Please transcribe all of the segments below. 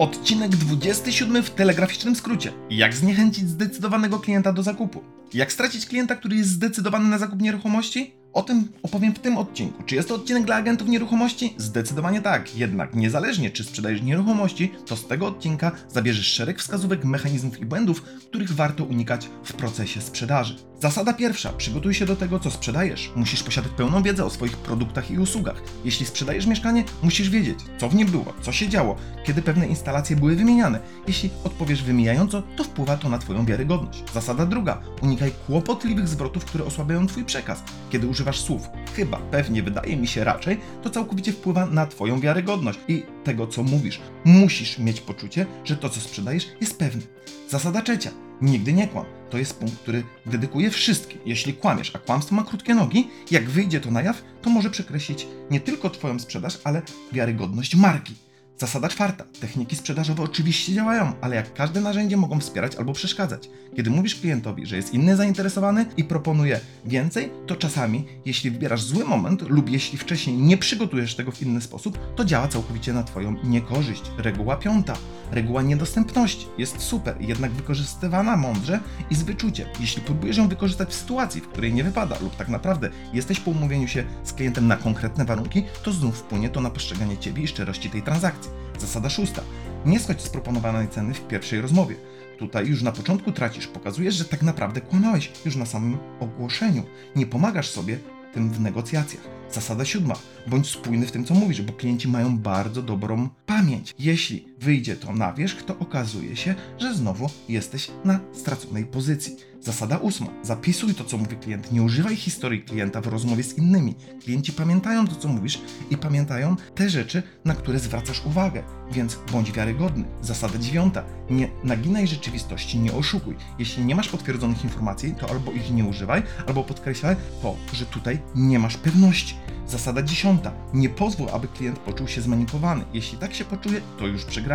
Odcinek 27 w telegraficznym skrócie. Jak zniechęcić zdecydowanego klienta do zakupu? Jak stracić klienta, który jest zdecydowany na zakup nieruchomości? O tym opowiem w tym odcinku. Czy jest to odcinek dla agentów nieruchomości? Zdecydowanie tak. Jednak niezależnie czy sprzedajesz nieruchomości, to z tego odcinka zabierzesz szereg wskazówek, mechanizmów i błędów, których warto unikać w procesie sprzedaży. Zasada pierwsza. Przygotuj się do tego, co sprzedajesz. Musisz posiadać pełną wiedzę o swoich produktach i usługach. Jeśli sprzedajesz mieszkanie, musisz wiedzieć, co w nim było, co się działo, kiedy pewne instalacje były wymieniane. Jeśli odpowiesz wymijająco, to wpływa to na Twoją wiarygodność. Zasada druga. Unikaj kłopotliwych zwrotów, które osłabiają Twój przekaz. Kiedy słów chyba, pewnie, wydaje mi się raczej, to całkowicie wpływa na Twoją wiarygodność i tego, co mówisz. Musisz mieć poczucie, że to, co sprzedajesz, jest pewne. Zasada trzecia. Nigdy nie kłam. To jest punkt, który dedykuję wszystkim. Jeśli kłamiesz, a kłamstwo ma krótkie nogi, jak wyjdzie to na jaw, to może przekreślić nie tylko Twoją sprzedaż, ale wiarygodność marki. Zasada czwarta. Techniki sprzedażowe oczywiście działają, ale jak każde narzędzie mogą wspierać albo przeszkadzać. Kiedy mówisz klientowi, że jest inny zainteresowany i proponuje więcej, to czasami, jeśli wybierasz zły moment lub jeśli wcześniej nie przygotujesz tego w inny sposób, to działa całkowicie na Twoją niekorzyść. Reguła piąta. Reguła niedostępności jest super, jednak wykorzystywana mądrze i z wyczuciem. Jeśli próbujesz ją wykorzystać w sytuacji, w której nie wypada, lub tak naprawdę jesteś po umówieniu się z klientem na konkretne warunki, to znów wpłynie to na postrzeganie Ciebie i szczerości tej transakcji. Zasada szósta. Nie schodź z proponowanej ceny w pierwszej rozmowie. Tutaj już na początku tracisz, pokazujesz, że tak naprawdę kłamałeś już na samym ogłoszeniu. Nie pomagasz sobie tym w negocjacjach. Zasada siódma. Bądź spójny w tym, co mówisz, bo klienci mają bardzo dobrą pamięć. Jeśli wyjdzie to na wierzch, to okazuje się, że znowu jesteś na straconej pozycji. Zasada ósma. Zapisuj to, co mówi klient. Nie używaj historii klienta w rozmowie z innymi. Klienci pamiętają to, co mówisz i pamiętają te rzeczy, na które zwracasz uwagę, więc bądź wiarygodny. Zasada dziewiąta. Nie naginaj rzeczywistości, nie oszukuj. Jeśli nie masz potwierdzonych informacji, to albo ich nie używaj, albo podkreślaj to, że tutaj nie masz pewności. Zasada dziesiąta. Nie pozwól, aby klient poczuł się zmanipulowany. Jeśli tak się poczuje, to już przegrałeś.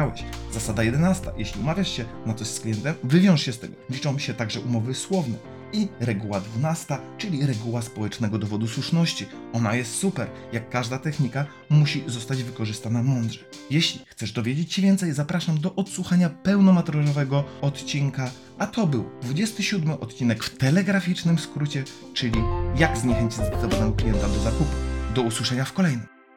Zasada jedenasta. Jeśli umawiasz się na coś z klientem, wywiąż się z tego. Liczą się także umowy słowne. I reguła dwunasta, czyli reguła społecznego dowodu słuszności. Ona jest super. Jak każda technika, musi zostać wykorzystana mądrze. Jeśli chcesz dowiedzieć się więcej, zapraszam do odsłuchania pełnomateriałowego odcinka. A to był 27 odcinek w telegraficznym skrócie, czyli jak zniechęcić zdecydowanego klienta do zakupu. Do usłyszenia w kolejnym.